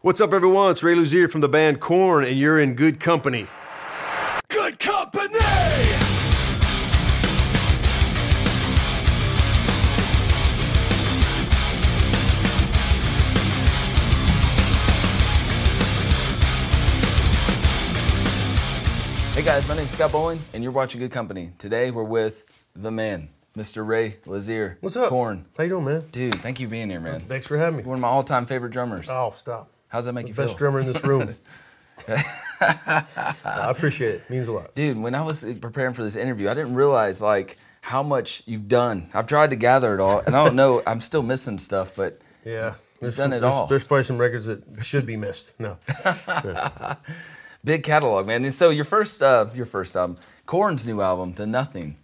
What's up, everyone? It's Ray Luzier from the band Korn, and you're in good company. Good company! Hey guys, my name's Scott Bowling, and you're watching Good Company. Today we're with the man, Mr. Ray Luzier. What's up? Korn. How you doing, man? Dude, thank you for being here, man. Thanks for having me. One of my all-time favorite drummers. Oh, stop. How's that make you Best feel? Best drummer in this room. I appreciate it. Means a lot. Dude, when I was preparing for this interview, I didn't realize like how much you've done. I've tried to gather it all, and I don't know. I'm still missing stuff, but Yeah. There's done it there's, all. There's probably some records that should be missed. No. big catalog, man. And so your first, uh, your first album, Korn's new album, The Nothing,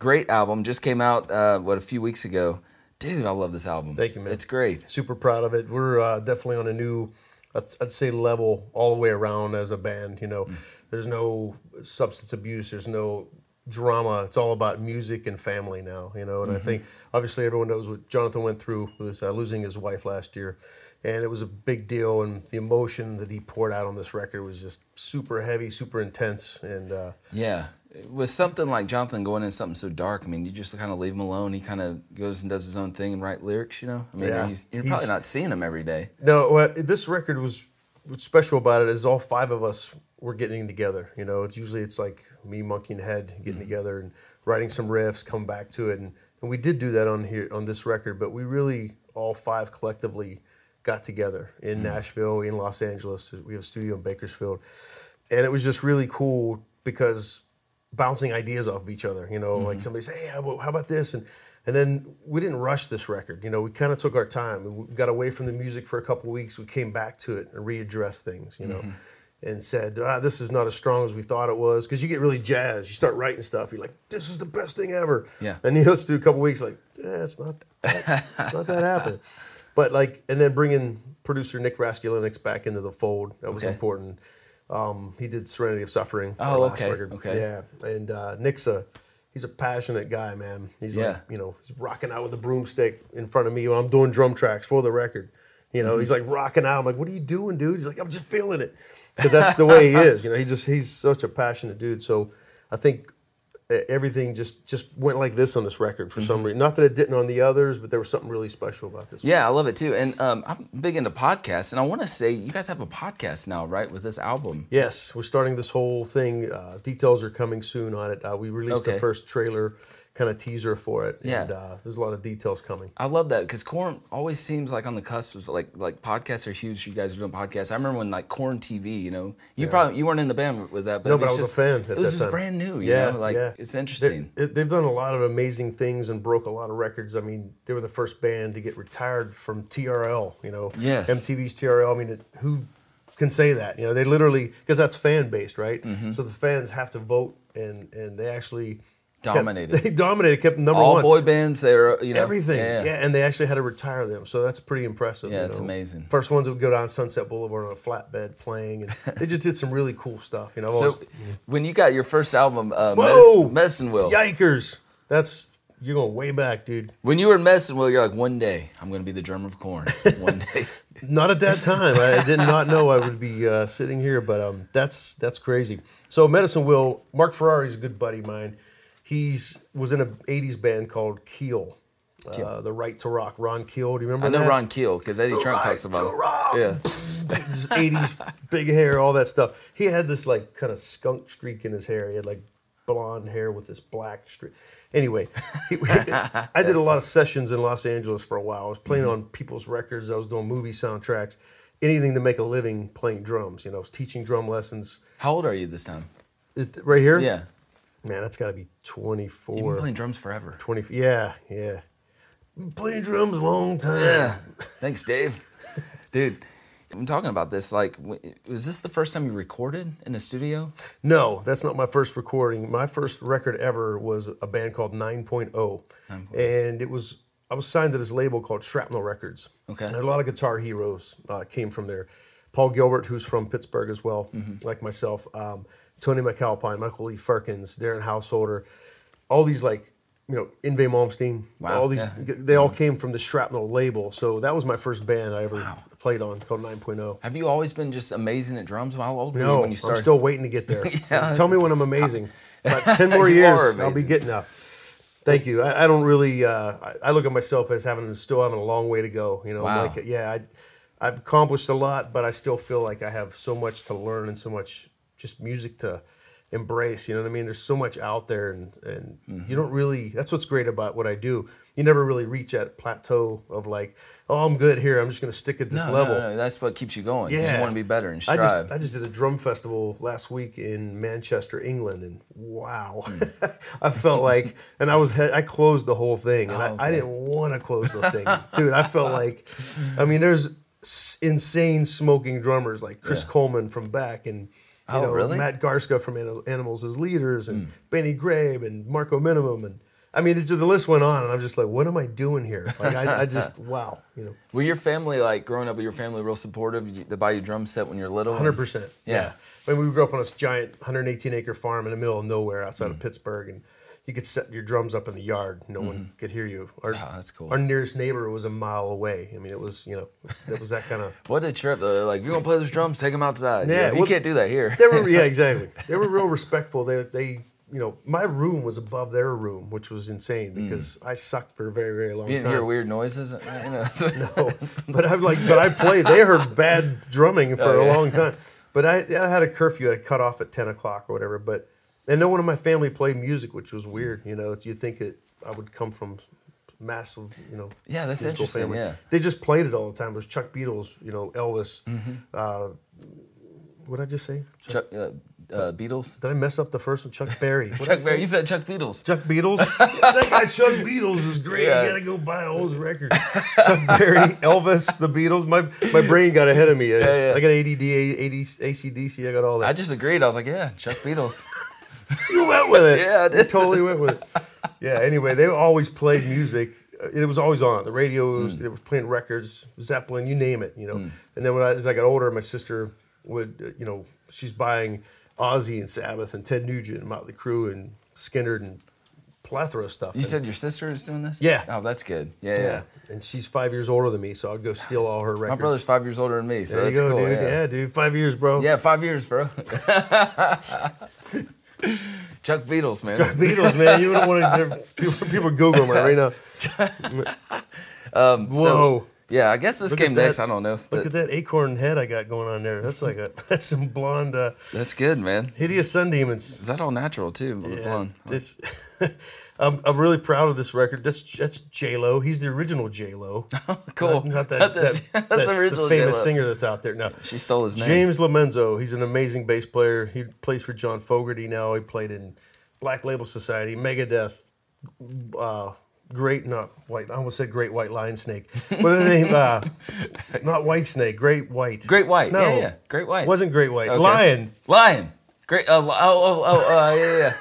great album, just came out uh, what a few weeks ago. Dude, I love this album. Thank you, man. It's great. Super proud of it. We're uh, definitely on a new, I'd, I'd say, level all the way around as a band. You know, there's no substance abuse. There's no drama. It's all about music and family now. You know, and I think obviously everyone knows what Jonathan went through with his, uh, losing his wife last year, and it was a big deal. And the emotion that he poured out on this record was just super heavy, super intense, and. Uh, Yeah. With something like Jonathan going in something so dark, I mean, you just kind of leave him alone. He kind of goes and does his own thing and write lyrics, you know? I mean, Yeah. you, you're probably not seeing him every day. No, well, this record was what's special about it is all five of us were getting together. You know, it's usually it's like me, Monkey, and Head getting mm-hmm. together and writing some riffs, come back to it, and, and we did do that on here on this record. But we really all five collectively got together in mm-hmm. Nashville, in Los Angeles. We have a studio in Bakersfield, and it was just really cool because bouncing ideas off of each other. You know, like mm-hmm. somebody say, "Hey, how about, how about this?" and and then we didn't rush this record. You know, we kind of took our time. We got away from the music for a couple weeks. We came back to it and readdressed things. You know. Mm-hmm. And said, ah, "This is not as strong as we thought it was." Because you get really jazzed, you start writing stuff. You're like, "This is the best thing ever." Yeah. And you listen to a couple weeks, like, "Yeah, it's not. That, it's not that happening." But like, and then bringing producer Nick Raskulinecz back into the fold that was Okay. important. Um, he did Serenity of Suffering. Oh, last okay, record. okay. Yeah, and uh, Nick's a he's a passionate guy, man. He's Yeah. like you know he's rocking out with a broomstick in front of me when I'm doing drum tracks for the record. You know, he's Mm-hmm. like rocking out. I'm like, what are you doing, dude? He's like, I'm just feeling it, because that's the way he is. You know, he just he's such a passionate dude. So I think everything just just went like this on this record for Mm-hmm. some reason. Not that it didn't on the others, but there was something really special about this. Yeah, I love it too. And um, I'm big into podcasts, and I want to say you guys have a podcast now, right, with this album? Yes, we're starting this whole thing. Uh, details are coming soon on it. Uh, we released Okay. the first trailer, kind of teaser for it, Yeah. and uh, there's a lot of details coming. I love that because Korn always seems like on the cusp of like like podcasts are huge. You guys are doing podcasts. I remember when like Korn TV, you know, you probably you weren't in the band with that, but No, but I was just, a fan at it was just time. brand new, you yeah, know, like yeah. it's interesting. it- they've done a lot of amazing things and broke a lot of records. I mean, they were the first band to get retired from TRL. You know, Yes. MTV's TRL. I mean, it, who can say that? You know, they literally because that's fan based, right? Mm-hmm. So the fans have to vote, and and they actually kept- Dominated. they dominated, kept number All one. boy bands, they're you know Everything, Yeah, yeah. and they actually had to retire them, so that's pretty impressive. Yeah, it's know. amazing. First ones that would go down Sunset Boulevard on a flatbed playing, and they just did some really cool stuff. You know, So always- when you got your first album, uh, Whoa! Medicine, Medicine Wheel, yikers, that's you're going way back, dude. when you were in Medicine Wheel, you're like, one day I'm going to be the drummer of Korn. One day. Not at that time. I did not know I would be uh, sitting here, but um, that's that's crazy. So Medicine Wheel, Marc Ferrari's a good buddy of mine. He's was in a '80s band called Keel, Uh, the Right to Rock. Ron Keel, do you remember I know that? Ron Keel because Eddie The Trunk right talks about to rock. Yeah. Just 80s, big hair, all that stuff. He had this like kind of skunk streak in his hair. He had like blonde hair with this black streak. Anyway, he, I did a lot of sessions in Los Angeles for a while. I was playing Mm-hmm. on people's records. I was doing movie soundtracks, anything to make a living playing drums. You know, I was teaching drum lessons. How old are you this time? It, right here? Yeah. Man, that's got to be You've 24. been playing drums forever. 20. Yeah, yeah. Been playing drums a long time. Yeah. Thanks, Dave. Dude, I'm talking about this. Like, was this the first time you recorded in a studio? No, that's not my first recording. My first record ever was a band called 9.0. And it was, I was signed to this label called Shrapnel Records. Okay. And a lot of guitar heroes uh, came from there. Paul Gilbert, who's from Pittsburgh as well, like myself. Um, Tony MacAlpine, Michael Lee Firkins, Darren Householder. All these like you know, Yngwie Malmsteen. Wow, All these, yeah. they all came from the Shrapnel label. So that was my first band I ever played on called 9.0. Have you always been just amazing at drums? How old were you No, when you I'm still waiting to get there. Yeah. Tell me when I'm amazing. About 10 more years, I'll be getting up. Thank you. I, I don't really, uh, I, I look at myself as having, still having a long way to go. You know, Wow. like, yeah, I, I've accomplished a lot, but I still feel like I have so much to learn and so much just music to embrace. You know what I mean? There's so much out there, and and Mm-hmm. you don't really. That's what's great about what I do. You never really reach that plateau of like, oh, I'm good here. I'm just going to stick at this no, no, level. no, that's what keeps you going. Yeah, you want to be better and I strive. just I just did a drum festival last week in Manchester, England, and wow, I felt like, and I was I closed the whole thing, and Oh, I, I didn't want to close the thing, dude. I felt like, I mean, there's insane smoking drummers like Chris Yeah. Coleman from back and you Oh, know really? Matt Garstka from Animals as leaders, and Hmm. Benny Greb and Marco Minnemann, and I mean, the list went on, and I'm just like, what am I doing here? Like, I, I just wow, you know. Were your family like growing up? With your family real supportive? They buy you drum set when you're little. Hundred percent. Yeah. When we grew up on this giant 118 acre farm in the middle of nowhere outside of Pittsburgh, and you could set your drums up in the yard, no one mm-hmm. could hear you. Our, Wow, that's cool. Our nearest neighbor was a mile away. I mean, it was you know that was that kind of. What a trip! Though. Like, if you want to play those drums, take them outside. Yeah, you well, can't do that here. They were yeah exactly. They were real respectful. They they you know my room was above their room, which was insane mm. because I sucked for a very very long time. You didn't time. hear weird noises. You know? No, but I'm like, but I played. They heard bad drumming for Oh, a yeah. long time. But I, I had a curfew. I cut off at ten o'clock or whatever. But and no one in my family played music, which was weird. You know, you'd think that I would come from massive, you know. Yeah, that's interesting, yeah. they just played it all the time. It was Chuck Beatles, you know, Elvis. Mm-hmm. Uh, what did I just say? Chuck, Chuck uh, uh, Beatles. did I mess up the first one? Chuck Berry. Chuck? Berry. You said Chuck Beatles. Chuck Beatles. that guy Chuck Beatles is great. Yeah. You gotta go buy all his records. Chuck Berry, Elvis, the Beatles. My my brain got ahead of me. I, yeah. I got ADD, AD, ACDC. I got all that. I just agreed. I was like, yeah, Chuck Beatles. You went with it. Yeah, I You totally went with it. Yeah. Anyway, they always played music. It was always on the radio. It hmm. was. It was playing records, Zeppelin, you name it. You know. Hmm. And then when I, as I got older, my sister would, you know, she's buying Ozzy and Sabbath and Ted Nugent and Motley Crue and Skynyrd and plethora of stuff. You And- said your sister is doing this? Yeah. Oh, that's good. Yeah, yeah. Yeah. And she's five years older than me, so I'll go steal all her records. My brother's five years older than me, so there you go, cool. dude. Yeah. Yeah. dude. Five years, bro. Yeah, five years, bro. Chuck Beatles, man. Chuck Beatles, man. You don't want to. People, people Google them right now. Um, so- Whoa. Yeah, I guess this Look came that. next. I don't know. Look at that acorn head I got going on there. That's like a that's some blonde, uh, That's good, man. hideous sun demons. Is that all natural too? Yeah, blonde? this, I'm, I'm really proud of this record. That's that's J Lo. He's the original J Lo. Cool. Not, not that, Not the- that that's that's, the famous J-Lo. singer that's out there. No, She stole his name. James LoMenzo. He's an amazing bass player. He plays for John Fogerty now. He played in Black Label Society, Megadeth. Uh, great, not white. I almost said Great White Lion Snake. What the name? Uh, not White Snake. Great White. Great White. No, Yeah, yeah. Great White. Wasn't Great White. Okay. Lion. Lion. Great. Uh, oh, oh, oh, uh, yeah, yeah.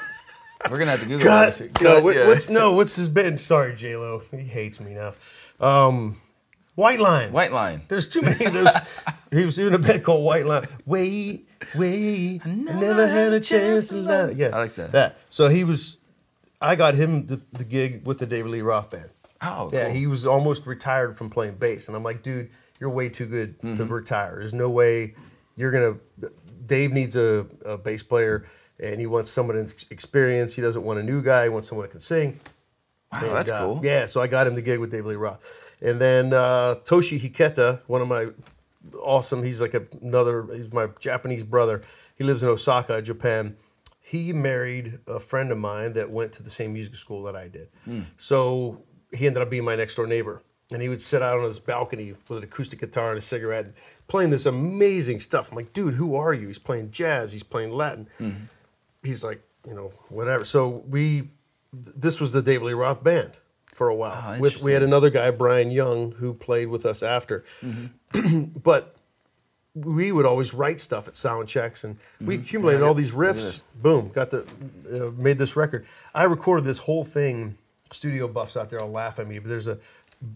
We're gonna have to Google Cut. that. No, what, yeah. what's no? What's his band? Sorry, J Lo. He hates me now. Um, White Lion. White Lion? There's too many of those. he was in a band called White Lion. Wait, wait, I never, had a chance to love. Yeah, I like that. That. So he was. I got him the, the gig with the David Lee Roth band. Oh, Yeah, cool. he was almost retired from playing bass, and I'm like, dude, you're way too good Mm-hmm. to retire. There's no way you're gonna. Dave needs a, a bass player, and he wants someone with experience. He doesn't want a new guy. He wants someone that can sing. Wow, And, that's uh, cool. Yeah, so I got him the gig with David Lee Roth. And then uh, Toshi Hiketa, one of my awesome, he's like a, another, he's my Japanese brother. He lives in Osaka, Japan. He married a friend of mine that went to the same music school that I did. Hmm. So he ended up being my next door neighbor. And he would sit out on his balcony with an acoustic guitar and a cigarette and playing this amazing stuff. I'm like, dude, who are you? He's playing jazz, he's playing Latin Mm-hmm. he's like, you know, whatever. So we, this was the David Lee Roth band for a while. Oh, with we had another guy, Brian Young, who played with us after. Mm-hmm. but we would always write stuff at sound checks, and we Mm-hmm. accumulated all these riffs. Boom, got the uh, made this record. I recorded this whole thing. Studio buffs out there will laugh at me, but there's a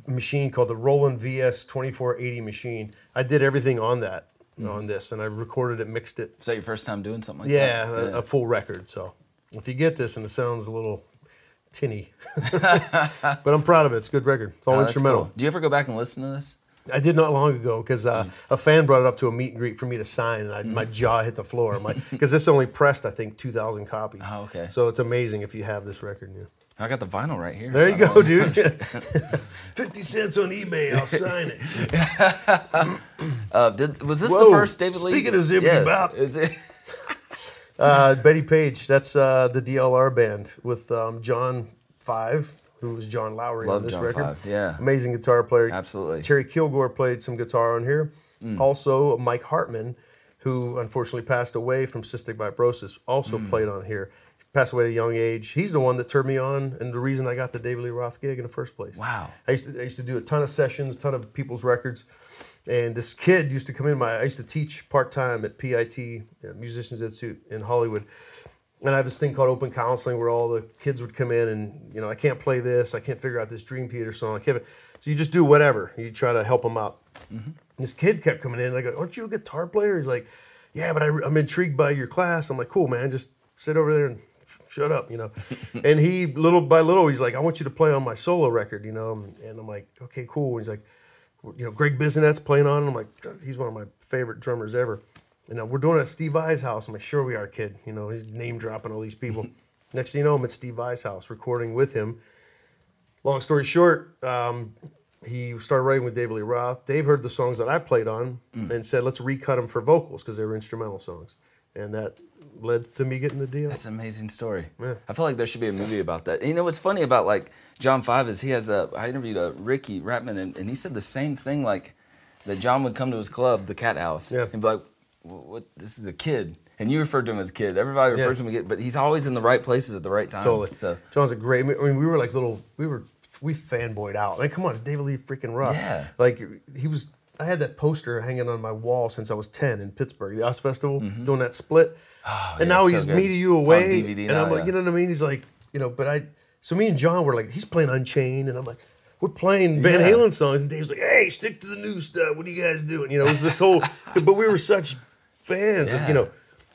machine called the Roland VS 2480 machine. I did everything on that Mm-hmm. on this, and I recorded it, mixed it, Is that your first time doing something like yeah, that? a, a full record. So if you get this and it sounds a little tinny, but I'm proud of it. It's a good record. It's all Oh, instrumental. cool. Do you ever go back and listen to this? I did not long ago because uh, Hmm. a fan brought it up to a meet and greet for me to sign, and I, my jaw hit the floor. I'm like, because this only pressed, I think, 2,000 copies. Oh, okay. So it's amazing if you have this record. Yeah. I got the vinyl right here. There you go, dude. 50 cents on eBay, I'll sign it. Uh, did, was this Whoa, the first David Lee? speaking of zippity yes. bop. Is it? Uh, Betty Page, that's uh, the DLR band with um, John Five, who was John Lowery Love on this John record. Five, yeah. Amazing guitar player. Absolutely. Terry Kilgore played some guitar on here. Mm. Also, Mike Hartman, who unfortunately passed away from cystic fibrosis, also Mm. played on here. Passed away at a young age. He's the one that turned me on and the reason I got the David Lee Roth gig in the first place. Wow. I used to I used to do a ton of sessions, ton of people's records, and this kid used to come in. My I used to teach part time at PIT, uh, Musicians Institute in Hollywood, and I have this thing called open counseling where all the kids would come in and you know I can't play this, I can't figure out this Dream Theater song, I can't. So you just do whatever. You try to help them out. Mm-hmm. This kid kept coming in, and I go, "Aren't you a guitar player?" He's like, "Yeah, but I, I'm intrigued by your class." I'm like, "Cool, man, just sit over there and." Shut up, you know. and he, little by little, he's like, I want you to play on my solo record, you know. And I'm like, okay, cool. And he's like, you know, Greg Bissonette's playing on. it. I'm like, he's one of my favorite drummers ever. And uh, we're doing it at Steve Vai's house. I'm like, sure we are, kid. You know, he's name dropping all these people. Next thing you know, I'm at Steve Vai's house recording with him. Long story short, um, he started writing with David Lee Roth. Dave heard the songs that I played on and said, let's recut them for vocals because they were instrumental songs. And that led to me getting the deal. That's an amazing story. Yeah. I feel like there should be a movie about that. And you know what's funny about like John Five is he has a. I interviewed a Riki Rachtman and, and he said the same thing like that. John would come to his club, the Cat House, Yeah. and be like, "Wh- "What? This is a kid." And you referred to him as a kid. Everybody Yeah. refers to him as a kid, but he's always in the right places at the right time. Totally. So John's a great. I mean, we were like little. We were we fanboyed out. Like, come on, it's David Lee freaking Roth. Yeah. Like he was. I had that poster hanging on my wall since I was ten in Pittsburgh, the US Festival, doing that split. and Mm-hmm. Oh, yeah, now he's good. me to you away, and now, I'm like, yeah. you know what I mean? He's like, you know, but I. So me and John were like, he's playing Unchained, and I'm like. We're playing Van Yeah. Halen songs, and Dave's like, "Hey, stick to the new stuff. What are you guys doing?" You know, it was this whole. but we were such fans, Yeah. you know.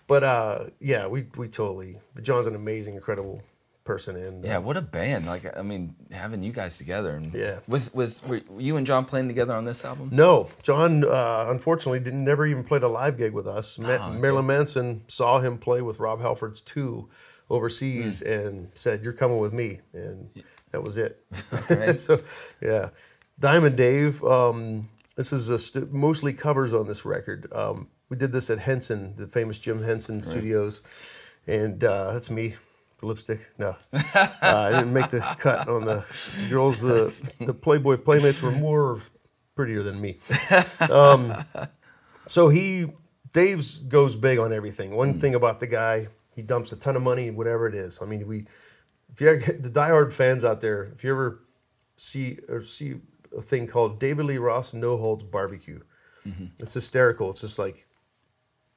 But uh, yeah, we we totally. But John's an amazing, incredible person, and uh, yeah, what a band! Like I mean, having you guys together. And Yeah. Was was were you and John playing together on this album? No, John uh, unfortunately didn't never even played a live gig with us. Ma- Oh, okay. Marilyn Manson saw him play with Rob Halford's two overseas Hmm. and said, "You're coming with me," and that was it. So, yeah, Diamond Dave. Um, this is a st- mostly covers on this record. Um, we did this at Henson, the famous Jim Henson Studios, and uh, that's me. The lipstick? No, uh, I didn't make the cut on the girls. The, the Playboy playmates were more prettier than me. Um, so he, Dave's goes big on everything. One thing about the guy, he dumps a ton of money, whatever it is. I mean, we, if you ever, the diehard fans out there, if you ever see or see a thing called David Lee Roth No Holds Barbecue, it's hysterical. It's just like,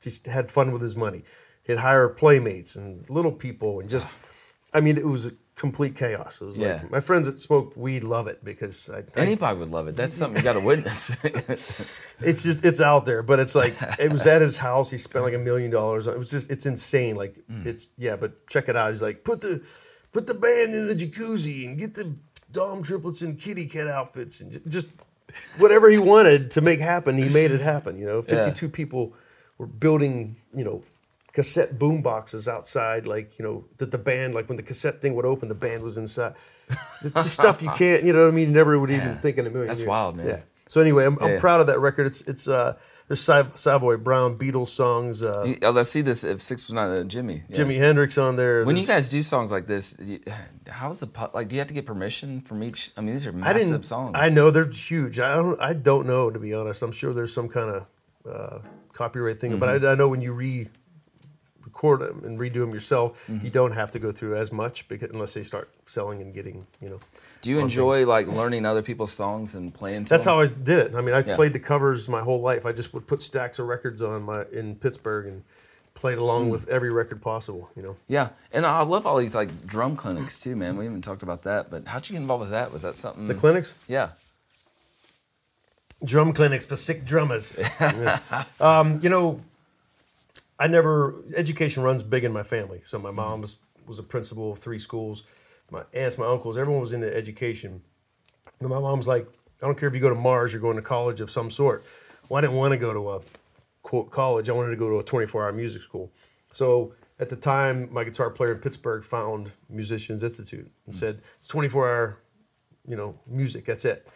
just had fun with his money. He'd hire playmates and little people and just, I mean, it was a complete chaos. It was Yeah. like my friends that smoke weed love it because I, I Anybody would love it. That's something you got to witness. it's just it's out there but it's like it was at his house he spent like a million dollars it was just it's insane like mm. it's yeah but check it out he's like put the put the band in the jacuzzi and get the dom triplets in kitty cat outfits and ju- just whatever he wanted to make happen he made it happen you know 52 people were building you know cassette boom boxes outside like you know that the band like when the cassette thing would open the band was inside it's stuff you can't you know what i mean you never would even Yeah. think in a million That's years. wild, man. yeah so anyway, I'm, I'm proud of that record. It's it's uh there's Savoy Brown Beatles songs, uh, oh, I see this. If six was not uh, Jimmy, yeah. Jimi Hendrix on there. When you guys do songs like this, you- how's the like? Do you have to get permission from each? I mean, these are I massive didn't. songs. I know they're huge. I don't. I don't know to be honest. I'm sure there's some kind of uh, copyright thing, but Mm-hmm. I, I know when you re record them and redo them yourself, Mm-hmm. you don't have to go through as much because unless they start selling and getting you know. Do you enjoy like learning other people's songs and playing? That's them? how I did it. I mean, I Yeah. played the covers my whole life. I just would put stacks of records on my in Pittsburgh and played Mm. along with every record possible. You know. Yeah, and I love all these like drum clinics too, man. We haven't talked about that, but how'd you get involved with that? Was that something? The clinics. Yeah. Drum clinics for sick drummers. Yeah. um, you know, I never education runs big in my family. So my mom was was a principal of three schools. my aunts, my uncles, everyone was into education. And my mom's like, I don't care if you go to Mars, you're going to college of some sort. Well, I didn't want to go to a quote college. I wanted to go to a 24 hour music school. So at the time, my guitar player in Pittsburgh found Musicians Institute and said, it's 24 hour, you know, music. That's it.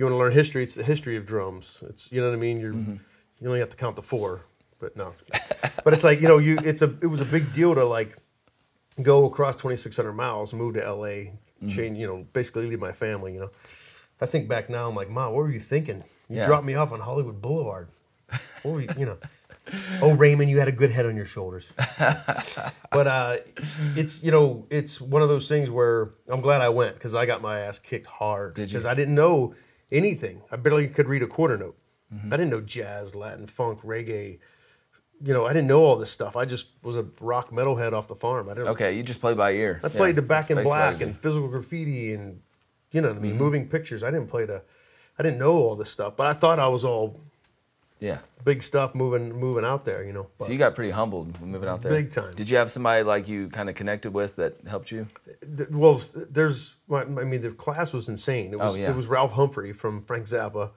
You want to learn history, it's the history of drums. It's, you know what I mean? You're, you only have to count the four, but no. but it's like, you know, you, it's a, it was a big deal to like, go across 2,600 miles, move to LA, change, you know, basically leave my family, you know. I think back now, I'm like, Mom, what were you thinking? You Yeah. dropped me off on Hollywood Boulevard. What were you, you know? Oh, Raymond, you had a good head on your shoulders. but uh, it's, you know, it's one of those things where I'm glad I went because I got my ass kicked hard. Because I didn't know anything. I barely could read a quarter note. Mm-hmm. I didn't know jazz, Latin, funk, reggae. You know, I didn't know all this stuff. I just was a rock metalhead off the farm. I didn't. Okay, you just play by ear. I played the Back in Black and Physical Graffiti and you know I Mm-hmm. mean, moving pictures. I didn't play the, I didn't know all this stuff, but I thought I was all yeah. big stuff moving moving out there. You know, So you got pretty humbled moving out there. Big time. Did you have somebody like you kind of connected with that helped you? well, there's I mean the class was insane. It was Oh, yeah. it was Ralph Humphrey from Frank Zappa,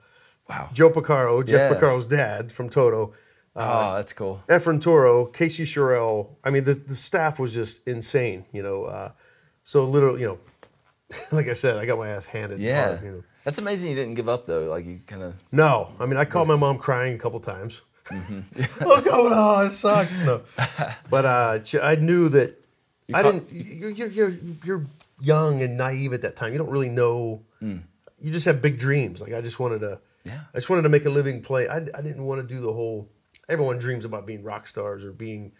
Wow. Joe Porcaro, Jeff Yeah. Porcaro's dad from Toto. oh, that's cool. Efrain Toro, Casey Scheuerell. I mean, the, the staff was just insane, you know. Uh, so literally, you know, like I said, I got my ass handed. Yeah. hard, you know. That's amazing you didn't give up though. Like you kind of. No, I mean, I called my mom crying a couple times. Mm-hmm. oh, God, oh, it sucks. No, but uh, I knew that I ca- didn't. You're, you're you're you're young and naive at that time. You don't really know. You just have big dreams. Like I just wanted to. Mm. Yeah. I just wanted to make a living play. I, I didn't want to do the whole. Everyone dreams about being rock stars or being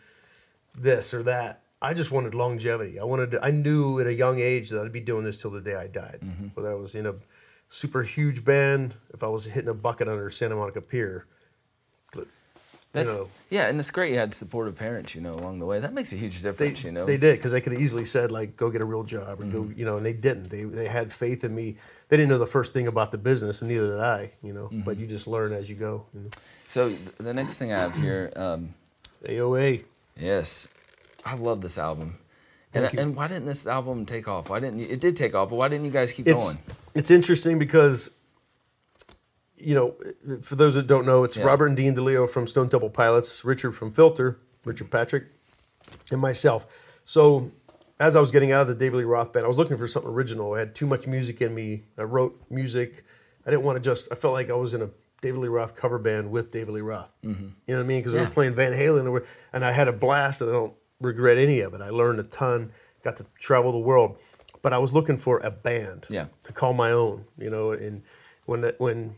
this or that. I just wanted longevity. I wanted. To, I knew at a young age that I'd be doing this till the day I died. Mm-hmm. Whether I was in a super huge band, if I was hitting a bucket under Santa Monica Pier. But, That's know. yeah, and it's great you had supportive parents, you know, along the way. That makes a huge They, difference, you know. they did because they could have easily said like go get a real job or Mm-hmm. go you know and they didn't they they had faith in me they didn't know the first thing about the business and neither did I you know Mm-hmm. but you just learn as you go you know? So the next thing I have here, um, AOA yes, I love this album. And, and why didn't this album take off? Why didn't you, it did take off? But why didn't you guys keep it's going? It's interesting because you know for those that don't know it's Yeah. Robert and Dean DeLeo from Stone Temple Pilots Richard from Filter Richard Patrick and myself. So as I was getting out of the David Lee Roth band I was looking for something original. I had too much music in me. I wrote music. I didn't want to just I felt like I was in a David Lee Roth cover band with David Lee Roth. Mm-hmm. You know what I mean? Because we were playing Van Halen and, and I had a blast and I don't regret any of it. I learned a ton got to travel the world but I was looking for a band Yeah. to call my own, you know. And when when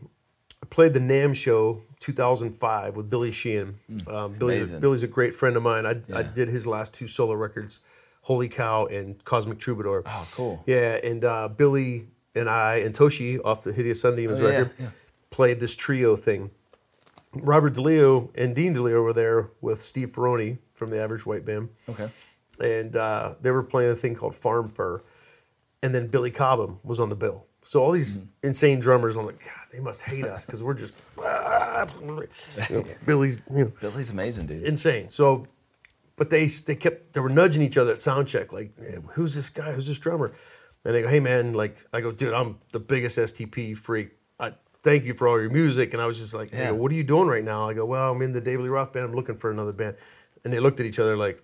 I played the NAMM show 2005 with Billy Sheehan, um, Billy, Mm. Amazing. Billy's a great friend of mine. I, I did his last two solo records, Holy Cow and Cosmic Troubadour. Oh, cool. Yeah, and uh, Billy and I and Toshi off the Hideous Sun Demons Oh, yeah, record yeah. played this trio thing. Robert DeLeo and Dean DeLeo were there with Steve Ferrone from the Average White Band Okay. and uh, they were playing a thing called Farm Fur, and then Billy Cobham was on the bill. So all these insane drummers, I'm like, God, they must hate us because we're just you know, Billy's you know, Billy's amazing, dude. insane. So, but they they kept they were nudging each other at sound check, like, who's this guy? Who's this drummer? And they go, hey man, like I go, dude, I'm the biggest STP freak. I thank you for all your music. And I was just like, hey, Yeah. what are you doing right now? I go, well, I'm in the David Lee Roth band. I'm looking for another band. And they looked at each other like,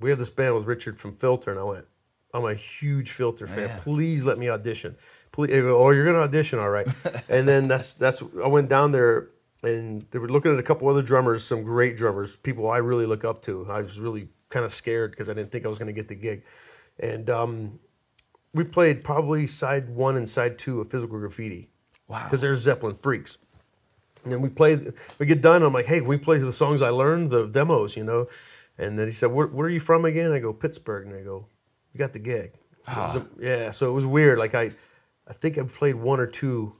we have this band with Richard from Filter, and I went, I'm a huge Filter fan. yeah. Please let me audition. Please, go, oh, you're gonna audition, all right. and then that's that's I went down there and they were looking at a couple other drummers, some great drummers, people I really look up to. I was really kind of scared because I didn't think I was gonna get the gig. And um, we played probably side one and side two of Physical Graffiti. Wow. Because they're Zeppelin freaks. And then we played, we get done. I'm like, hey, can we play the songs I learned, the demos, you know? And then he said, where, where are you from again? I go, Pittsburgh. And they go, you got the gig. Was a- ah. yeah, so it was weird. Like, I, I think I played one or two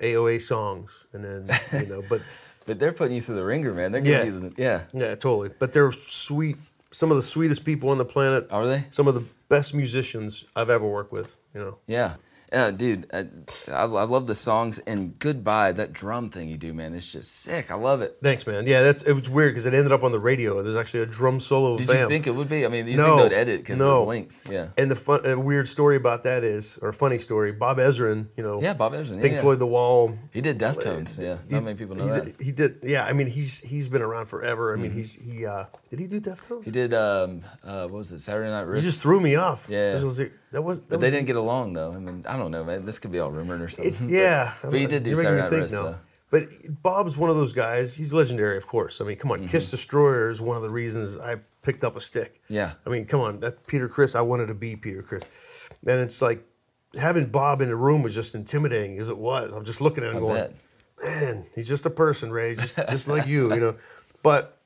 AOA songs. And then, you know, but But they're putting you through the ringer, man. They're Yeah. the yeah. yeah, totally. But they're sweet, some of the sweetest people on the planet. Are they? Some of the best musicians I've ever worked with, you know? Yeah. Yeah, dude, I, I, I love the songs and goodbye. That drum thing you do, man, it's just sick. I love it. Thanks, man. Yeah, that's it was weird because it ended up on the radio. There's actually a drum solo. Did bam. you think it would be? I mean, you No, think they'd edit because no. of the length? Yeah. And the fun, a weird story about that is, or funny story, Bob Ezrin, you know, Yeah, Bob Ezrin. Pink yeah. Floyd, The Wall. He did Deftones. Yeah, He- not many people know he that. Did, he did, yeah. I mean, he's he's been around forever. I mean, he's he uh did he do Deftones? Mm-hmm. He did. Um, uh, what was it? Saturday Night You Wrist. just threw me off. Yeah. That was. That but was they didn't get along though. I mean, I don't know, man. This could be all rumored or something. It's yeah. But you did do You're Saturday Night think Wrist, now. though. But Bob's one of those guys. He's legendary, of course. I mean, come on, Mm-hmm. Kiss Destroyer is one of the reasons I picked up a stick. Yeah. I mean, come on, that Peter Criss. I wanted to be Peter Criss, and it's like having Bob in the room was just intimidating as it was. I'm just looking at him I going, bet. man, he's just a person, Ray, just just like you, you know. But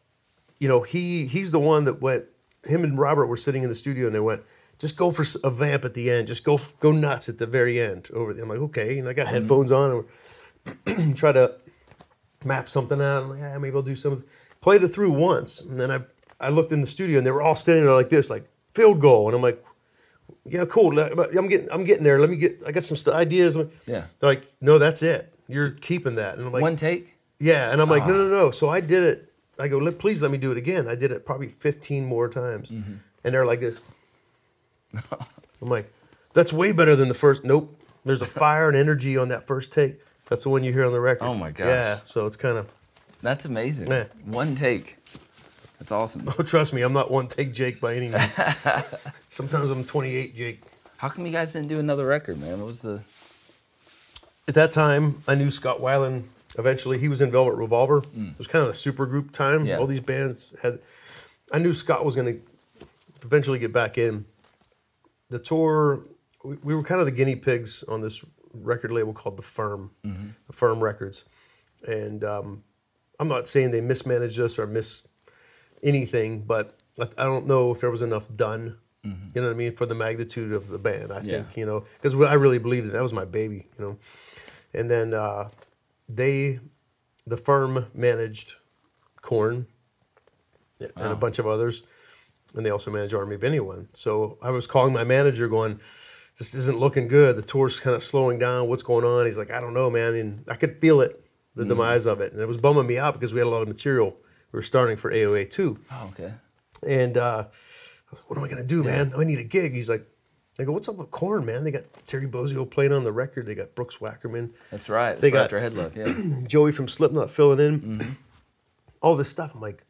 you know, he he's the one that went. Him and Robert were sitting in the studio, and they went, "Just go for a vamp at the end. Just go go nuts at the very end." Over, the, I'm like, okay, and I got Mm-hmm. headphones on, and try to map something out. I'm like, yeah, maybe I'll do something. Played it through once, and then I I looked in the studio, and they were all standing there like this, like field goal, and I'm like. Yeah, cool. I'm getting, I'm getting there. Let me get. I got some st- ideas. I'm like- Yeah. They're like, no, that's it. You're keeping that. And I'm like, One take. yeah, and I'm like, no, Ah. no, no. So I did it. I go, let, please let me do it again. I did it probably 15 more times, Mm-hmm. and they're like this. I'm like, that's way better than the first. Nope. There's a fire and energy on that first take. That's the one you hear on the record. Oh my gosh. Yeah. So it's kind of. That's amazing. Yeah. One take. That's awesome. Oh, trust me, I'm not one take Jake by any means. Sometimes I'm 28 Jake. How come you guys didn't do another record, man? What was the? At that time, I knew Scott Weiland. Eventually, he was in Velvet Revolver. It was kind of the super group time. Mm. Yeah. All these bands had. I knew Scott was going to eventually get back in. The tour, we, we were kind of the guinea pigs on this record label called The Firm, Mm-hmm. The Firm Records. And um, I'm not saying they mismanaged us or miss anything, but I, I don't know if there was enough done. You know what I mean for the magnitude of the band. I Mm-hmm. Yeah. think you know because I really believed it. That was my baby. You know, and then uh, they, the firm managed Korn and a bunch of others, and they also managed Army of Anyone. So I was calling my manager, going, "This isn't looking good. The tour's kind of slowing down. What's going on?" He's like, "I don't know, man." And I could feel it, the demise of it, and it was bumming me out because we had a lot of material. We were starting for AOA too. Oh, okay. And uh, I was like, what am I gonna do, man? I need a gig. He's like, I go, what's up with Korn, man? They got Terry Bozzio playing on the record. They got Brooks Wackerman, That's right. That's They right got- after Headlock. Yeah. Joey from Slipknot filling in. All this stuff. I'm like,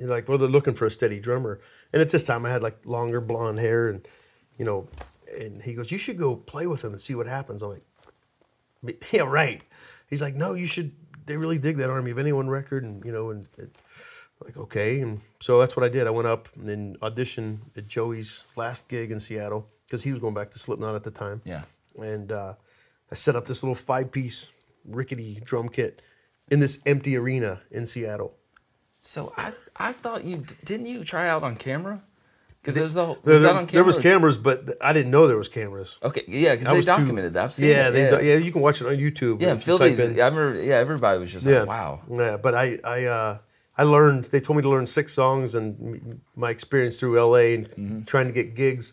like, well, they're looking for a steady drummer. And at this time, I had like longer blonde hair, and you know, and he goes, you should go play with them and see what happens. I'm like, yeah, right. He's like, no, you should. They really dig that Army of Anyone record, and you know, and it, like okay, and so that's what I did. I went up and then auditioned at Joey's last gig in Seattle because he was going back to Slipknot at the time. Yeah. and uh, I set up this little five-piece rickety drum kit in this empty arena in Seattle. So I I thought you didn't you try out on camera? Because there's the whole, There, there- there was cameras, but th- I didn't know there was cameras. Okay, yeah, because I they was too- documented that. I've seen yeah, it. they yeah. yeah, you can watch it on YouTube. Yeah, if you I remember. Yeah, everybody was just Yeah. like, "Wow." Yeah, but I I uh, I learned. They told me to learn six songs, and my experience through LA and Mm-hmm. trying to get gigs,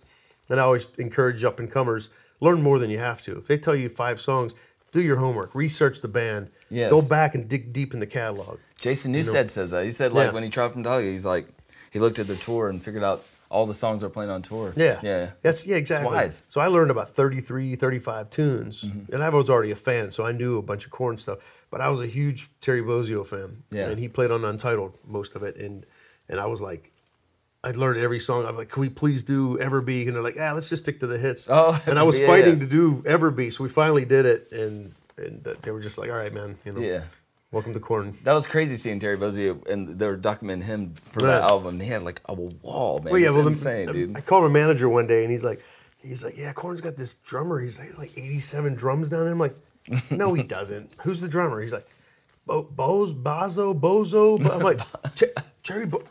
and I always encourage up and comers learn more than you have to. If they tell you five songs, do your homework, research the band, Yes. go back and dig deep in the catalog. Jason Newsted says that. He said like Yeah. when he tried from Dahlia, he's like he looked at the tour and figured out all the songs they're playing on tour. Yeah. yeah. That's yeah, exactly. wise. Mm-hmm. So I learned about 33, 35 tunes. And I was already a fan, so I knew a bunch of Korn stuff. But I was a huge Terry Bozzio fan. Yeah. And he played on Untitled most of it. And and I was like, I learned every song. I'm like, can we please do Ever Be? And they're like, ah, let's just stick to the hits. Oh, and I was yeah, fighting yeah. to do Ever Be. So we finally did it. And and they were just like, all right, man, you know, Yeah. Welcome to Korn. That was crazy seeing Terry Bozzio and they were documenting him for Right. that album. He had like a wall, man. Well, yeah, it's well, insane, I- dude. I called a manager one day, and he's like, he's like, yeah, Korn's got this drummer. He's like, like 87 drums down there. I'm like, no, he doesn't. Who's the drummer? He's like, Bo- Boz, Bozo, Bozo. I'm like, "Ch- Cherry, Bo-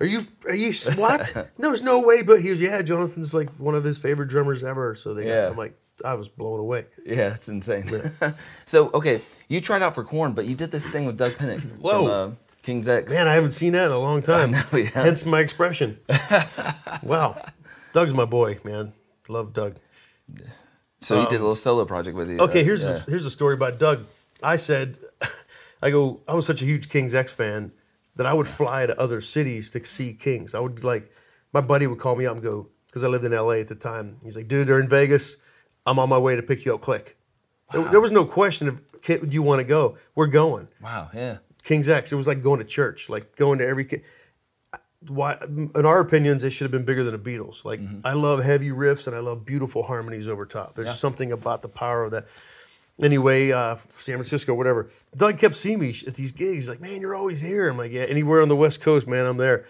are you, are you, what? There's no way. But he was, yeah, Jonathan's like one of his favorite drummers ever. So they, Yeah. I'm like, I was blown away. Yeah, it's insane. so okay, you tried out for Korn, but you did this thing with Doug Pinnick Whoa. from uh, King's X. Man, I haven't seen that in a long time. know, yeah. Hence my expression. wow. Doug's my boy, man. Love Doug. So he did a little solo project with you. Okay, right? here's Yeah. a, here's a story about Doug. I said, I go, I was such a huge King's X fan that I would fly to other cities to see Kings. I would like, my buddy would call me up and go because I lived in LA at the time. He's like, dude, they're in Vegas. I'm on my way to pick you up. Click. There, there was no question of, do you want to go? We're going. Wow. Yeah. King's X. It was like going to church, like going to every. Why, in our opinions, they should have been bigger than the Beatles. Like I love heavy riffs and I love beautiful harmonies over top. There's Yeah. something about the power of that. Anyway, uh, San Francisco, whatever. Doug kept seeing me at these gigs. He's like, "Man, you're always here." I'm like, "Yeah, anywhere on the West Coast, man, I'm there."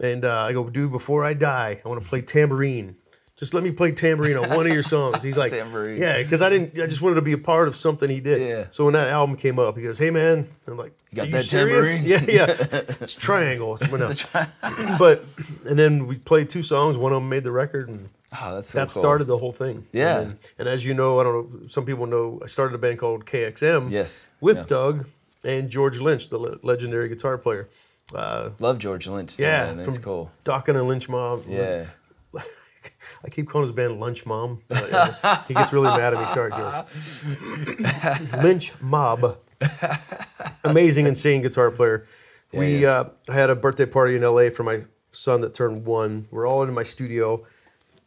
And uh, I go, "Dude, before I die, I want to play tambourine." Just let me play tambourine on one of your songs. He's like, Tambourine. yeah, because I didn't. I just wanted to be a part of something he did. Yeah. So when that album came up, he goes, "Hey man," I'm like, got "Are you that serious?" tambourine? Yeah, yeah. it's triangle. It's no. but and then we played two songs. One of them made the record, and Oh, that's so that cool. started the whole thing. Yeah. And, then- and as you know, I don't know. Some people know. I started a band called KXM. Yes. With Yeah. Doug and George Lynch, the le- legendary guitar player. Uh, Love George Lynch. yeah, man. That's cool. Dokken and Lynch Mob. Yeah. I keep calling his band Lunch Mom. Uh, he gets really mad at me. Sorry, George. Lynch Mob. Amazing, insane guitar player. Yeah, we uh, had a birthday party in LA for my son that turned one. We're all in my studio.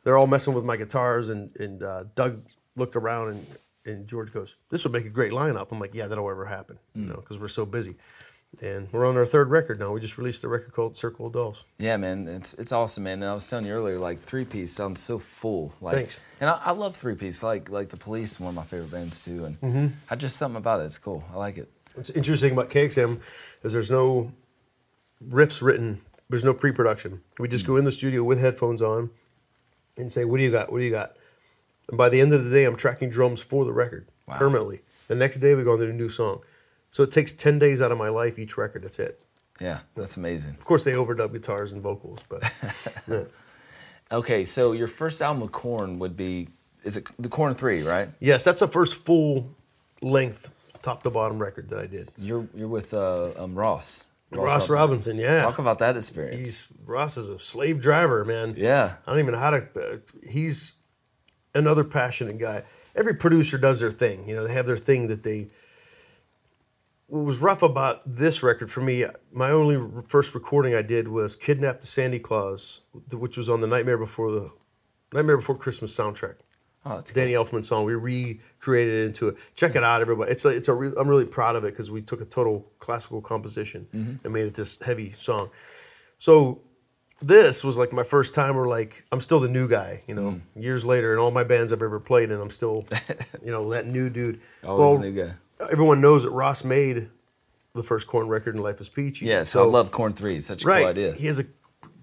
They're all messing with my guitars, and and uh, Doug looked around and. And George goes, "This would make a great lineup." I'm like, "Yeah, that'll ever happen," you Hmm. know, because we're so busy. And we're on our third record now. We just released a record called Circle of Dolls. Yeah, man, it's it's awesome, man. And I was telling you earlier, like three piece sounds so full. Like, Thanks. And I, I love three piece, like like the Police, one of my favorite bands too. And Mm-hmm. I just something about it. It's cool. I like it. What's interesting about KXM is there's no riffs written. There's no pre-production. We just go in the studio with headphones on and say, "What do you got? What do you got?" And by the end of the day, I'm tracking drums for the record Wow. permanently. The next day, we go on to a new song. So it takes ten days out of my life each record. That's it. Yeah, that's amazing. Of course, they overdub guitars and vocals, but yeah. Okay, so your first album with Korn would be is it the Korn Three, right? yes, that's the first full length, top to bottom record that I did. You're you're with uh, um, Ross. Ross Robinson, yeah. Talk about that experience. He's Ross is a slave driver, man. Yeah. I don't even know how to. Uh, he's another passionate guy. Every producer does their thing. You know, they have their thing that they. What was rough about this record for me, my only first recording I did was "Kidnap the Sandy Claus," which was on the Nightmare Before the Nightmare Before Christmas soundtrack. oh, that's Danny Elfman song. We recreated it into it. Check it out, everybody. It's a, it's a. Re- I'm really proud of it because we took a total classical composition mm-hmm. and made it this heavy song. So this was like my first time where like I'm still the new guy, you know. Mm. Years later, and all my bands I've ever played in, I'm still, you know, that new dude. Always new guy. Everyone knows that Ross made the first Korn record in Life is Peachy. Yeah, so, I love Korn Three. It's such a Right. cool idea. He has a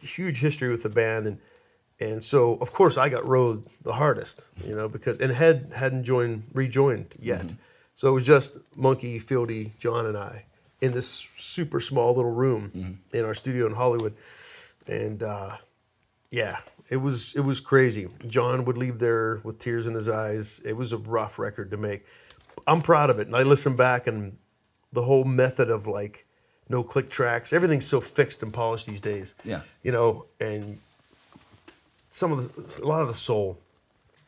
huge history with the band, and and so of course I got rode the hardest, you know, because and had hadn't joined rejoined yet, Mm-hmm. so it was just Monkey, Fieldy, John, and I in this super small little room Mm-hmm. in our studio in Hollywood, and uh, yeah, it was it was crazy. John would leave there with tears in his eyes. It was a rough record to make. I'm proud of it, and I listen back and the whole method of like no click tracks. Everything's so fixed and polished these days. Yeah. You know, and some of the, a lot of the soul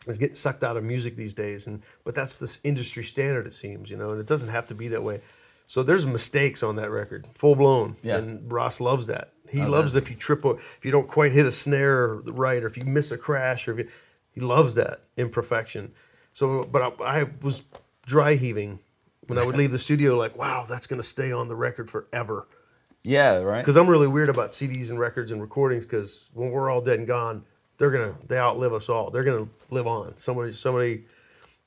is getting sucked out of music these days, and but that's this industry standard it seems. You know, and it doesn't have to be that way. So there's mistakes on that record, full blown, Yeah. and Ross loves that. He oh, loves if you trip, if you don't quite hit a snare right, or if you miss a crash, or if you, he loves that imperfection. So, but I, I was dry heaving when I would leave the studio, like, wow, that's gonna stay on the record forever. Yeah, right. Because I'm really weird about CDs and records and recordings. Because when we're all dead and gone, they're gonna they outlive us all. They're gonna live on. Somebody, somebody,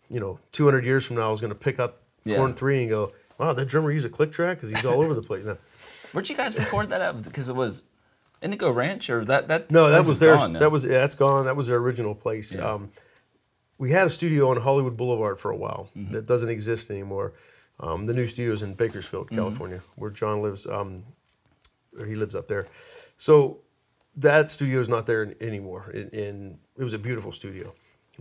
you know, 200 years from now is gonna pick up Yeah. Korn Three and go, wow, that drummer used a click track because he's all over the place now. Where'd you guys record that at? Because it was Indigo Ranch, or that that No, that was is theirs. gone now. That was yeah, that's gone. That was their original place. Yeah. Um, we had a studio on Hollywood Boulevard for a while Mm-hmm. that doesn't exist anymore. Um, the new studio is in Bakersfield, Mm-hmm. California, where John lives. Um, or he lives up there. So that studio is not there an- anymore. And, and it was a beautiful studio,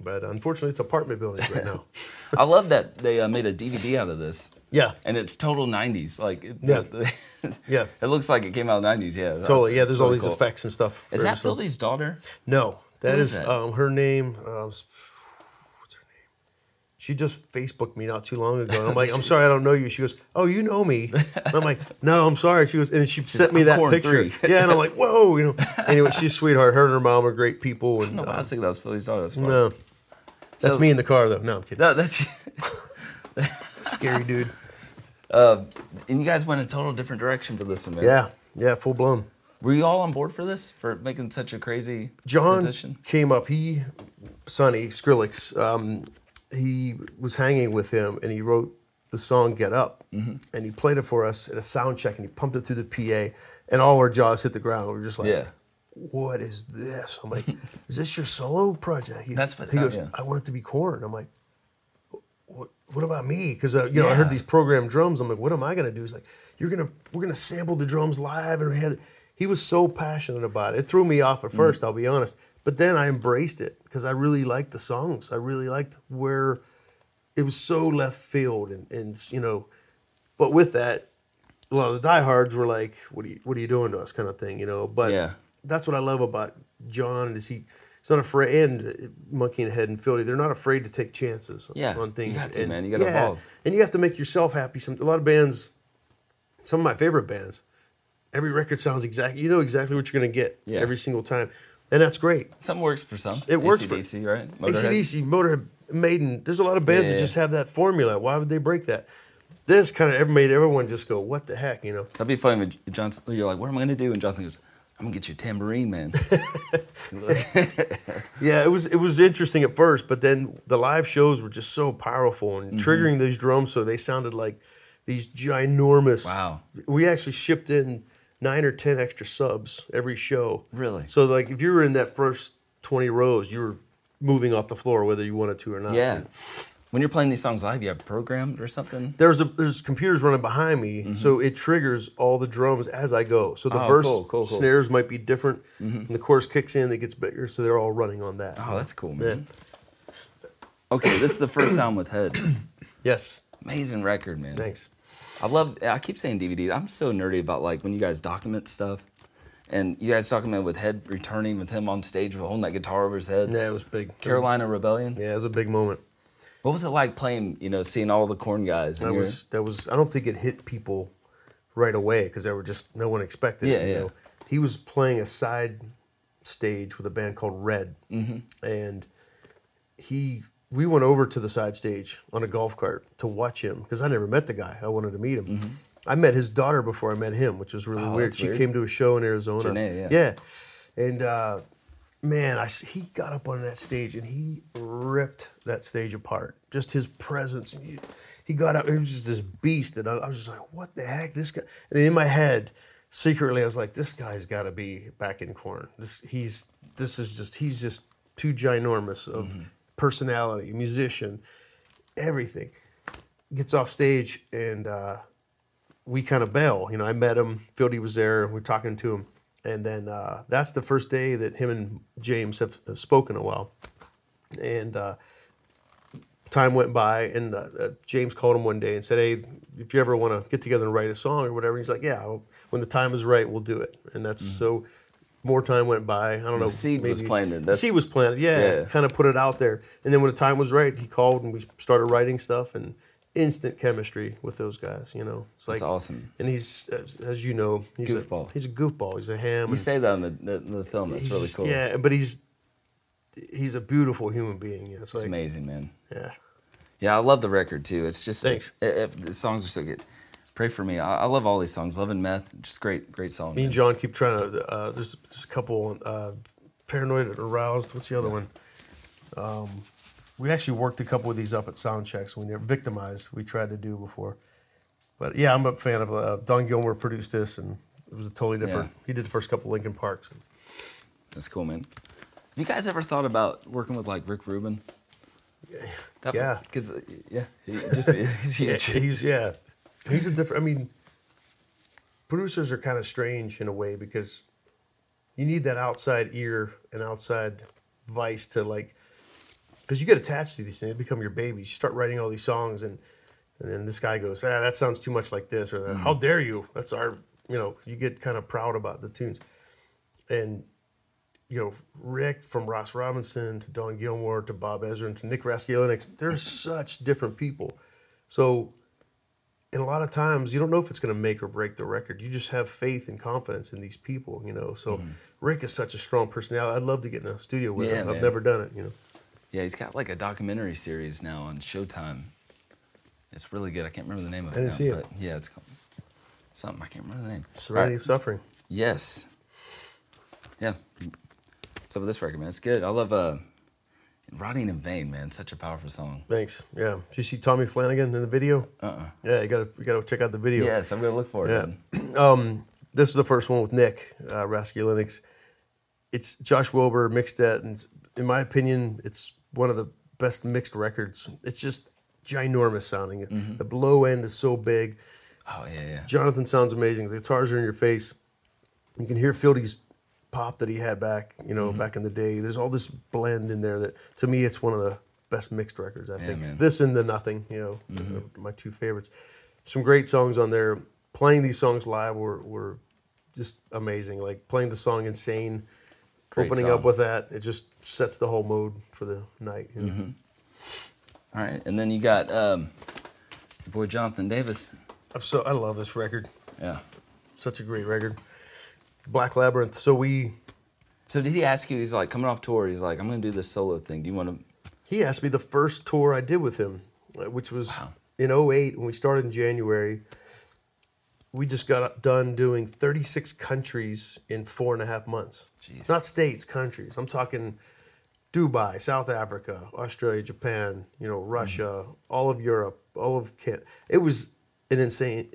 but unfortunately, it's apartment buildings right now. I love that they uh, made a DVD out of this, yeah, and it's total '90s. Like, it, Yeah. it, yeah, looks like it came out in the '90s. Yeah, totally. Yeah, there's all these cool. effects and stuff. Is that every daughter? No, that Who is, is that? Um, her name. Uh, her name? She just Facebooked me not too long ago. And I'm like, I'm sorry, I don't know you. She goes, Oh, you know me. And I'm like, No, I'm sorry. She goes, and she sent me that picture. Yeah, and I'm like, Whoa, you know. Anyway, she's a sweetheart. Her and her mom are great people. And No, I uh, was thinking that was Philly's dog. That's fun. no, that's So- me in the car though. No, I'm kidding. No, that's Scary dude. and you guys went a total different direction for this one, man. Yeah, yeah, full blown. Were you all on board for this? For making such a crazy John transition? came up. He, Sonny Skrillex, um, he was hanging with him, and he wrote the song "Get Up," Mm-hmm. and he played it for us at a sound check, and he pumped it through the PA, and all our jaws hit the ground. We were just like, Yeah. "What is this?" I'm like, "Is this your solo project?" He, That's he goes. yeah. "I want it to be Korn." I'm like. What, what about me? Because uh, you know I heard these programmed drums. I'm like, what am I gonna do? He's like, you're gonna we're gonna sample the drums live, and we had. He was so passionate about it. It threw me off at 1st Mm. I'll be honest, but then I embraced it because I really liked the songs. I really liked where it was so left field, and and you know, but with that, a lot of the diehards were like, "What are you What are you doing to us?" kind of thing, you know. But Yeah. that's what I love about John is he. He's not afraid, and Munky and Head and Fieldy, they're not afraid to take chances Yeah, on you things. got to, and, man. You gotta evolve. And you have to make yourself happy. Some a lot of bands, some of my favorite bands, every record sounds exactly. You know exactly what you're going to get Yeah. every single time, and that's great. Some works for some. It works for- AC/DC, right? Motorhead. ACDC, Motorhead, Maiden. There's a lot of bands Yeah. that just have that formula. Why would they break that? This kind of made everyone just go, "What the heck?" You know. That'd be funny when John. You're like, "What am I gonna do?" And Jonathan goes, "I'm gonna get you a tambourine, man." Yeah, it was it was interesting at first, but then the live shows were just so powerful and Mm-hmm. triggering these drums so they sounded like these ginormous. Wow. We actually shipped in nine or ten extra subs every show. Really? So like if you were in that first twenty rows, you were moving off the floor whether you wanted to or not. yeah. When you're playing these songs live, you have programmed or something. There's a there's computers running behind me, so it triggers all the drums as I go. So the Mm-hmm. Oh, verse cool, cool, cool. snares might be different, and the chorus kicks in, it gets bigger, so they're all running on that. Oh, that's cool, Yeah. man. Okay, this is the first sound with Head. Yes. Amazing record, man. Thanks. I love. I keep saying DVD. I'm so nerdy about like when you guys document stuff, and you guys document with Head returning with him on stage with holding that guitar over his head. Yeah, it was big. Carolina Rebellion. Yeah, it was a big moment. What was it like playing? You know, seeing all the Korn guys. That was that was. I don't think it hit people right away because they were just no one expected. Yeah, it, you yeah. know. He was playing a side stage with a band called Red, Mm-hmm. and he we went over to the side stage on a golf cart to watch him because I never met the guy. I wanted to meet him. I met his daughter before I met him, which was really Mm-hmm. Oh, weird. She weird. came to a show in Arizona. Janae, yeah. yeah, and. uh man, I, he got up on that stage and he ripped that stage apart. Just his presence. He, he got up, he was just this beast. And I, I was just like, what the heck? This guy. And in my head, secretly, I was like, this guy's got to be back in Korn. This, he's, this is just, he's just too ginormous of personality, musician, everything. Gets off stage and, uh, we kind of bail. You know, I met him. Fieldy was there. We are talking to him, and then uh, that's the first day that him and James have, have spoken a while. And uh, time went by, and uh, uh, James called him one day and said, "Hey, if you ever want to get together and write a song or whatever," he's like, "Yeah, when the time is right, we'll do it." And that's so. More time went by. I don't know. seed was planted. The That's- seed was planted. Yeah, Yeah. kind of put it out there. And then when the time was right, he called and we started writing stuff and instant chemistry with those guys. You know, it's like That's awesome. and he's, as, as you know, he's Goofball. A, he's a goofball. He's a ham. You say that in the, the, the film. That's really cool. Yeah, but he's he's a beautiful human being. Yeah, it's It's like amazing, man. yeah, Yeah, I love the record too. It's just Thanks. It, it- the songs are so good. Prey for Me. I, I love all these songs. Love and Meth, just great, great song. me and. John keep trying to. Uh, there's, there's a couple. Uh, Paranoid and Aroused. What's the other one? Um, we actually worked a couple of these up at sound checks when they're victimized. We tried to do before, but yeah, I'm a fan of. Uh, Don Gilmore produced this, and it was a totally different. Yeah. He did the first couple of Linkin Parks. That's cool, man. Have you guys ever thought about working with like Rick Rubin? Yeah. Because yeah, he just he's Yeah, huge. he's yeah, he's a different. I mean, producers are kind of strange in a way because you need that outside ear and outside vice to like, because you get attached to these things, they become your babies. You start writing all these songs, and and then this guy goes, ah, that sounds too much like this, or that, how dare you? That's our, you know, you get kind of proud about the tunes, and you know, Rick from Ross Robinson to Don Gilmore to Bob Ezra and to Nick Raskulinecz, they're such different people. So, and a lot of times you don't know if it's going to make or break the record. You just have faith and confidence in these people, you know. So, Rick is such a strong personality. I'd love to get in a studio with Mm-hmm. Yeah, him. I've never done it, you know. Yeah, he's got like a documentary series now on Showtime. It's really good. I can't remember the name of it. I didn't now, see it. But yeah, it's called something. I can't remember the name. Serenity right. of Suffering. Yes. Yeah. What's up with this record, man? It's good. I love uh, "Rotting in Vain," man. Such a powerful song. Thanks. Yeah. Did you see Tommy Flanagan in the video? Uh-uh. Yeah, you gotta you gotta check out the video. Yes, I'm gonna look for it. Yeah. Um, this is the first one with Nick uh, Raskulinecz. It's Josh Wilbur mixed that, and in my opinion, it's one of the best mixed records. It's just ginormous sounding. Mm-hmm. The low end is so big. Oh yeah, yeah. Jonathan sounds amazing. The guitars are in your face. You can hear Fieldy's pop that he had back, you Mm-hmm. know, back in the day. There's all this blend in there that, to me, it's one of the best mixed records. I think man. Mm-hmm. this and the Nothing, you know, are my two favorites. Some great songs on there. Playing these songs live were were just amazing. Like playing the song "Insane," Great opening song. up with that, it just sets the whole mood for the night. you know. Mm-hmm. All right, and then you got um, your boy Jonathan Davis. I'm so I love this record. Yeah. Such a great record. Black Labyrinth. So we So did he ask you? He's like coming off tour. He's like, I'm gonna do this solo thing. Do you want to? He asked me the first tour I did with him, uh, which was Wow. in 08 when we started in January. We just got done doing 36 countries in four and a half months. Jeez. Not states, countries. I'm talking Dubai, South Africa, Australia, Japan, you know, Russia, all of Europe, all of Can. It was an insane,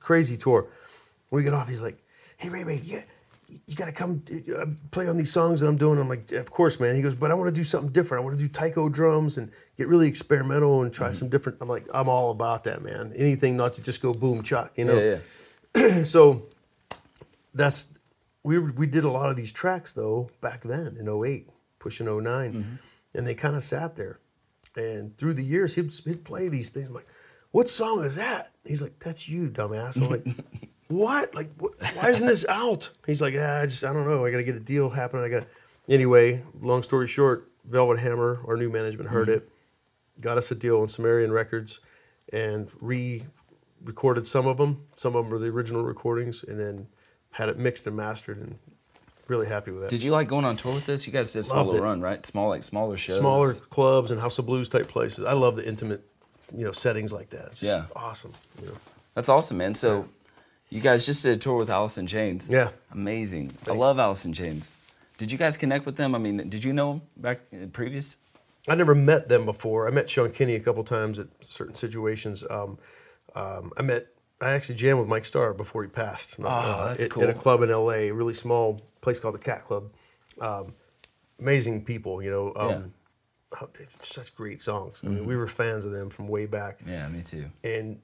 crazy tour. When we get off, he's like, "Hey Ray Ray, yeah, you got to come uh, play on these songs that I'm doing." I'm like, "Of course, man." He goes, "But I want to do something different. I want to do taiko drums and get really experimental and try some different." I'm like, "I'm all about that, man. Anything not to just go boom chuck, you know." Yeah, yeah. so that's we we did a lot of these tracks though back then in 08 pushing 9 and they kind of sat there and through the years he'd, he'd play these things I'm like what song is that he's like that's you dumbass i'm like what like what, why isn't this out he's like ah, i just i don't know i gotta get a deal happening i gotta anyway long story short velvet hammer our new management heard it got us a deal on Sumerian Records and re recorded some of them. Some of them were the original recordings and then had it mixed and mastered and really happy with that. Did you like going on tour with this? You guys did a small Loved little it. run, right? Small, like smaller shows. Smaller clubs and House of Blues type places. I love the intimate, you know, settings like that. It's just Yeah. awesome. You know. That's awesome, man. So, you guys just did a tour with Alice in Chains. Yeah. Amazing. I love Alice in Chains. Did you guys connect with them? I mean, did you know them back in previous? I never met them before. I met Sean Kinney a couple times at certain situations. Um, um, I met, I actually jammed with Mike Starr before he passed. uh, that's at, cool. At a club in LA, a really small place called the Cat Club. Um, amazing people, you know. Um, Yeah. Mm-hmm. oh, such great songs. I mean, we were fans of them from way back. Yeah, me too. And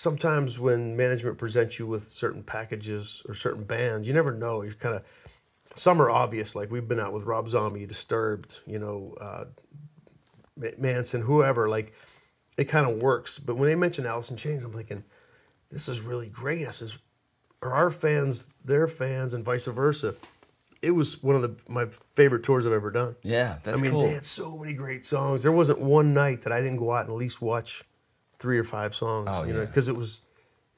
sometimes when management presents you with certain packages or certain bands, you never know. You're kind of some are obvious. Like we've been out with Rob Zombie, Disturbed, you know, uh, Manson, whoever. Like it kind of works. But when they mention Alice in Chains, I'm thinking, this is really great. This is are our fans their fans and vice versa. It was one of the my favorite tours I've ever done. Yeah, that's I mean, cool. they had so many great songs. There wasn't one night that I didn't go out and at least watch three or five songs. Oh, you know, because it was,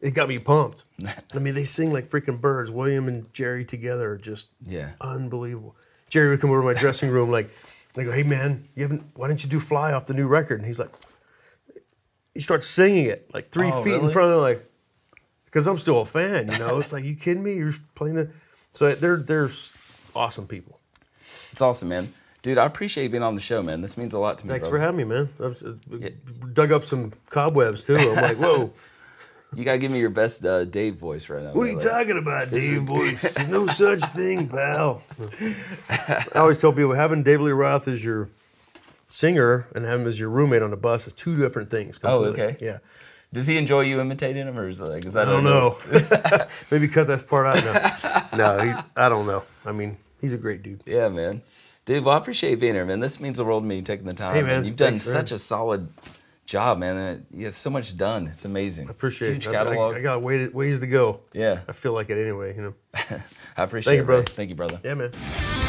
it got me pumped. I mean, they sing like freaking birds. William and Jerry together are just Yeah. unbelievable. Jerry would come over to my dressing room like, I go, hey man, you haven't? Why didn't you do Fly off the new record? And he's like, he starts singing it like three Oh, feet in front of them, like, because I'm still a fan. You know, it's like, you kidding me? You're playing the, so they're they're awesome people. It's awesome, man. Dude, I appreciate you being on the show, man. This means a lot to me. Thanks brother. for having me, man. I've uh, dug up some cobwebs too. I'm like, whoa, You gotta give me your best uh, Dave voice right now. what are you. Like, talking about, Dave voice? No such thing, pal. I always tell people having Dave Lee Roth as your singer and having him as your roommate on the bus is two different things. Oh, completely. okay. Yeah. Does he enjoy you imitating him, or is like? Is that I don't know. Maybe cut that part out. No, no he, I don't know. I mean, he's a great dude. Yeah, man. Dude, well, I appreciate being here, man. This means the world to me taking the time. Hey, man, You've done thanks, man. such a solid job, man. and You have so much done. It's amazing. I Appreciate Huge it. I- I- catalog. I, got ways, ways to go. Yeah. I feel like it anyway. You know. I appreciate Thank you, it, brother. brother. Thank you, brother. Yeah, man.